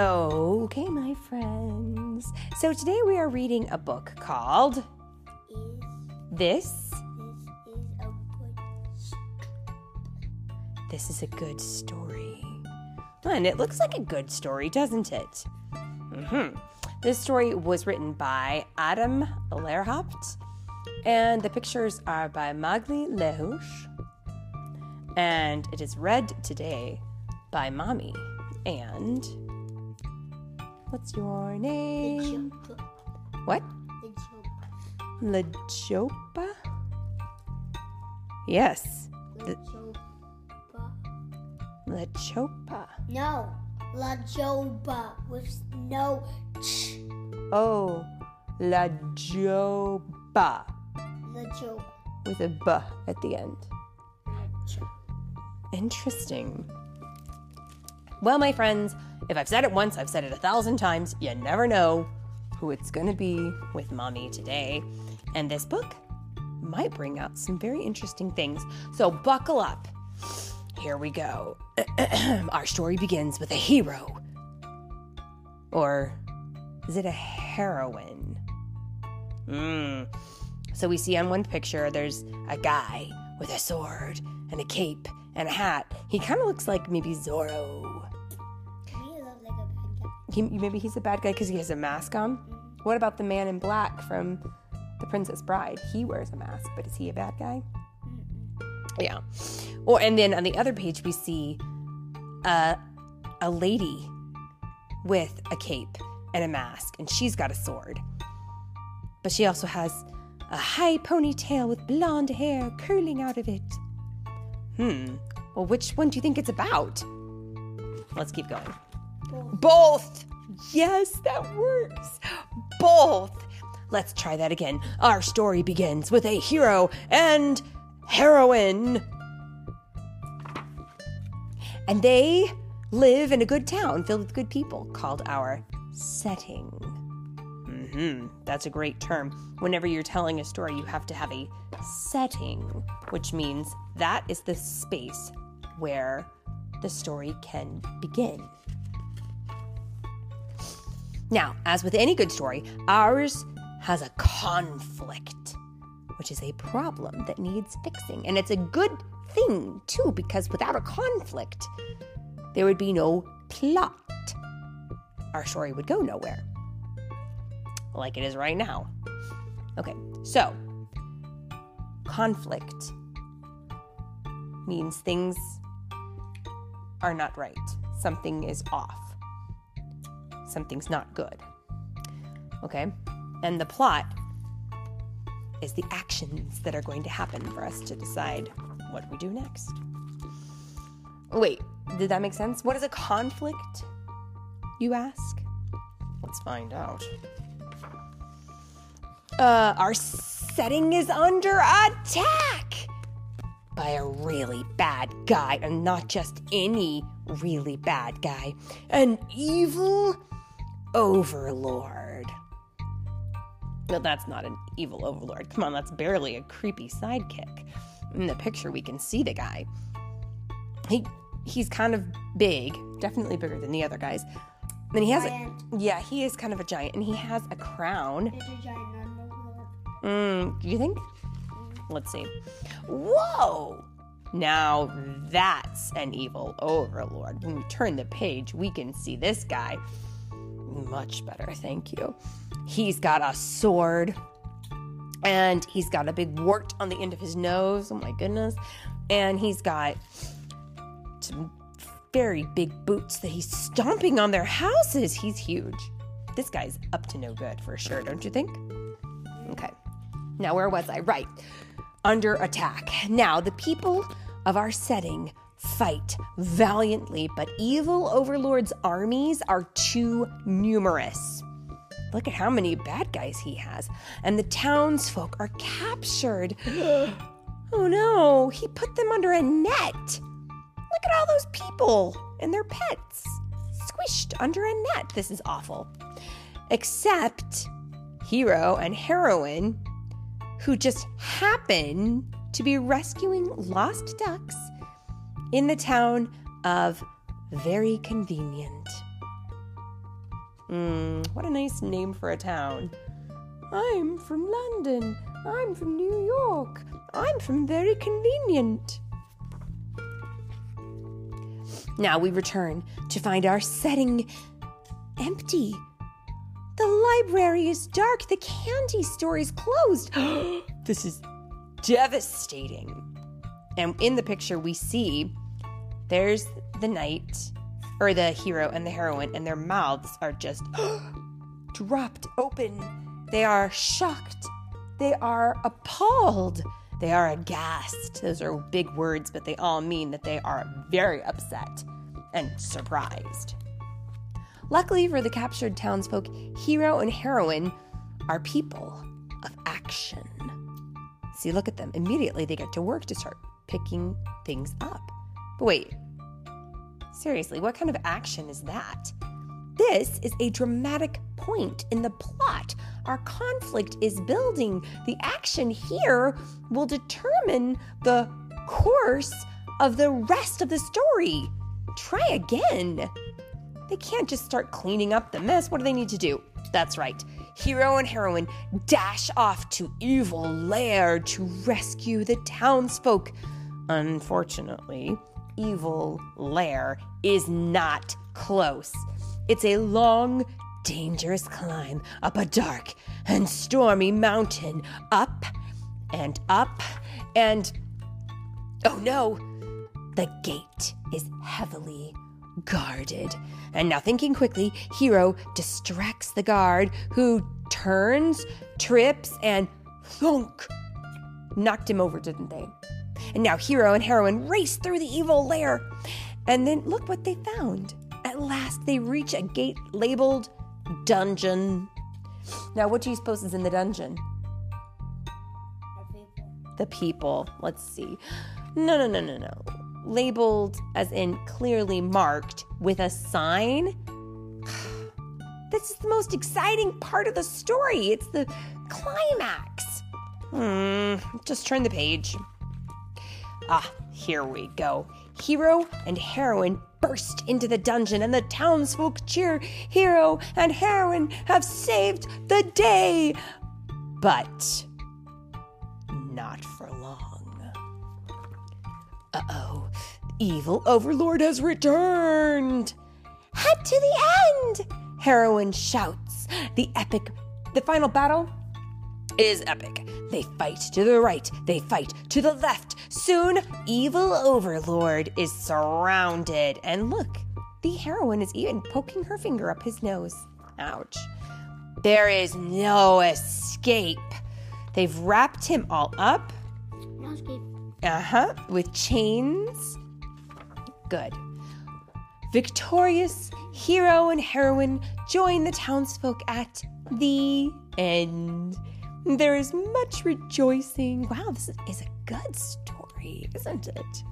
Okay, my friends. So today we are reading a book called Is This. this is a good This is a good story. And it looks like a good story, doesn't it? hmm This story was written by Adam Lehrhaupt, and the pictures are by Magali Le Huche. And it is read today by Mommy. And what's your name? What? Joke. Lajopa? Yes, La. Lachopa. No. La joba with no ch. Oh, Lajoba La joba. with a b at the end. Interesting. Well, my friends, if I've said it once, I've said it a thousand times. You never know who it's going to be with mommy today. And this book might bring out some very interesting things. So buckle up. Here we go. Our story begins with a hero. Or is it a heroine? Hmm. So we see on one picture there's a guy with a sword and a cape and a hat. He kind of looks like maybe Zorro. He looks like a bad guy. He, maybe he's a bad guy because he has a mask on. What about the man in black from The Princess Bride? He wears a mask, but is he a bad guy? Yeah. Or and then on the other page we see a a lady with a cape and a mask, and she's got a sword. But she also has a high ponytail with blonde hair curling out of it. Hmm. Well, which one do you think it's about? Let's keep going. Both. Yes, that works. Both. Let's try that again. Our story begins with a hero and heroine. And they live in a good town filled with good people called our setting. Hmm That's a great term. Whenever you're telling a story, you have to have a setting, which means that is the space where the story can begin. Now, as with any good story, ours has a conflict, which is a problem that needs fixing. And it's a good thing, too, because without a conflict, there would be no plot. Our story would go nowhere, like it is right now. Okay, so conflict means things are not right, something is off something's not good. Okay? And the plot is the actions that are going to happen for us to decide what we do next. Wait, did that make sense? What is a conflict, you ask? Let's find out. Uh, our setting is under attack by a really bad guy, and not just any really bad guy, an evil overlord. No, that's not an evil overlord. Come on, that's barely a creepy sidekick. In the picture, we can see the guy. He he's kind of big, definitely bigger than the other guys. And he has a, yeah, he is kind of a giant, and he has a crown. Mm, do you think? Let's see. Whoa! Now that's an evil overlord. When we turn the page, we can see this guy. Much better, thank you. He's got a sword, and he's got a big wart on the end of his nose. Oh my goodness. And he's got some very big boots that he's stomping on their houses. He's huge. This guy's up to no good for sure, don't you think? Okay. Now, where was I? Right. Under attack. Now, the people of our setting fight valiantly, but evil overlord's armies are too numerous. Look at how many bad guys he has. And the townsfolk are captured. oh no, he put them under a net. Look at all those people and their pets squished under a net. This is awful. Except hero and heroine who just happen to be rescuing lost ducks in the town of Very Convenient. Mm, what a nice name for a town. I'm from London. I'm from New York. I'm from very convenient. Now we return to find our setting empty. Library is dark. The candy store is closed. this is devastating. And in the picture, we see there's the knight, or the hero and the heroine, and their mouths are just dropped open. They are shocked. They are appalled. They are aghast. Those are big words, but they all mean that they are very upset and surprised. Luckily for the captured townsfolk, hero and heroine are people of action. See, look at them. Immediately they get to work to start picking things up. But wait, seriously, what kind of action is that? This is a dramatic point in the plot. Our conflict is building. The action here will determine the course of the rest of the story. Try again. They can't just start cleaning up the mess. What do they need to do? That's right. Hero and heroine dash off to Evil Lair to rescue the townsfolk. Unfortunately, Evil Lair is not close. It's a long, dangerous climb up a dark and stormy mountain, up and up and. Oh no! The gate is heavily guarded. And now, thinking quickly, Hero distracts the guard, who turns, trips, and thunk. Knocked him over, didn't they? And now, Hero and Heroine race through the evil lair. And then, look what they found. At last, they reach a gate labeled Dungeon. Now, what do you suppose is in the dungeon? The people. The people. Let's see. No, no, no, no, no labeled as in clearly marked with a sign. This is the most exciting part of the story. It's the climax. Hmm, just turn the page. Ah, here we go. Hero and heroine burst into the dungeon, and the townsfolk cheer. Hero and heroine have saved the day. But not for long. Uh oh, evil overlord has returned. Head to the end, heroine shouts. The epic, the final battle is epic. They fight to the right, they fight to the left. Soon, evil overlord is surrounded. And look, the heroine is even poking her finger up his nose. Ouch. There is no escape. They've wrapped him all up No escape. uh huh. With chains. Good. Victorious hero and heroine join the townsfolk at the end. There is much rejoicing. Wow, this is a good story, isn't it?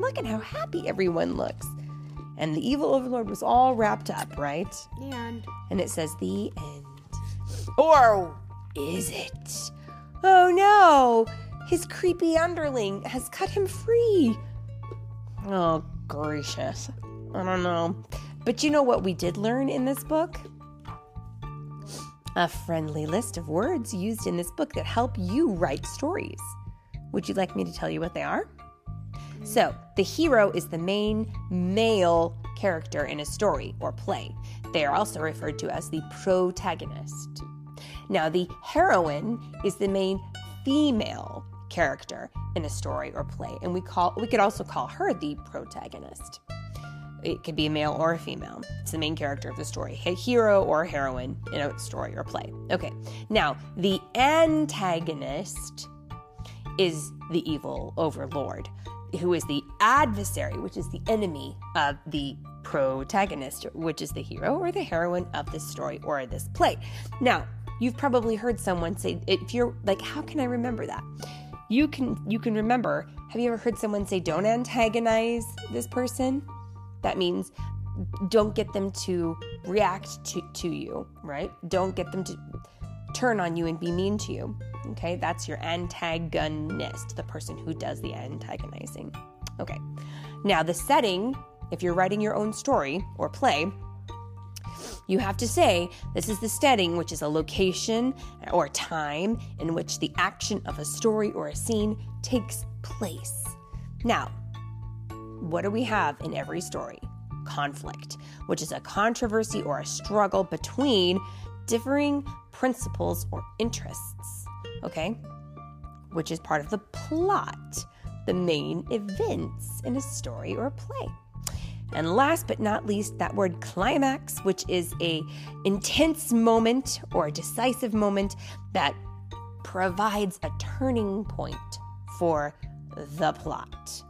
Look at how happy everyone looks. And the evil overlord was all wrapped up, right? The end. and it says the end. Or is it? Oh no! His creepy underling has cut him free. Oh, gracious. I don't know. But you know what we did learn in this book? A friendly list of words used in this book that help you write stories. Would you like me to tell you what they are? So, the hero is the main male character in a story or play. They are also referred to as the protagonist. Now, the heroine is the main female character in a story or play, and we call we could also call her the protagonist. It could be a male or a female. It's the main character of the story, a hero or a heroine in a story or play. Okay, now the antagonist is the evil overlord, who is the adversary, which is the enemy of the protagonist, which is the hero or the heroine of this story or this play. Now, you've probably heard someone say, if you're like, how can I remember that? You can you can remember. Have you ever heard someone say, "Don't antagonize this person"? That means don't get them to react to, to you, right? Don't get them to turn on you and be mean to you. Okay, that's your antagonist, the person who does the antagonizing. Okay, now the setting, if you're writing your own story or play, You have to say, this is the setting, which is a location or time in which the action of a story or a scene takes place. Now, what do we have in every story? Conflict, which is a controversy or a struggle between differing principles or interests, okay? Which is part of the plot, the main events in a story or a play. And last but not least, that word climax, which is a intense moment or a decisive moment that provides a turning point for the plot.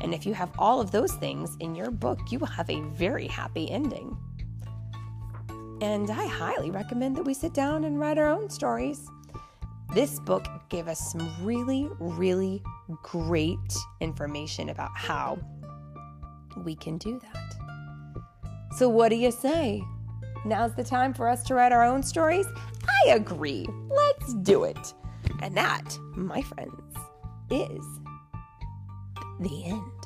And if you have all of those things in your book, you will have a very happy ending. And I highly recommend that we sit down and write our own stories. This book gave us some really, really great information about how we can do that. So, what do you say? Now's the time for us to write our own stories? I agree. Let's do it. And that, my friends, is the end.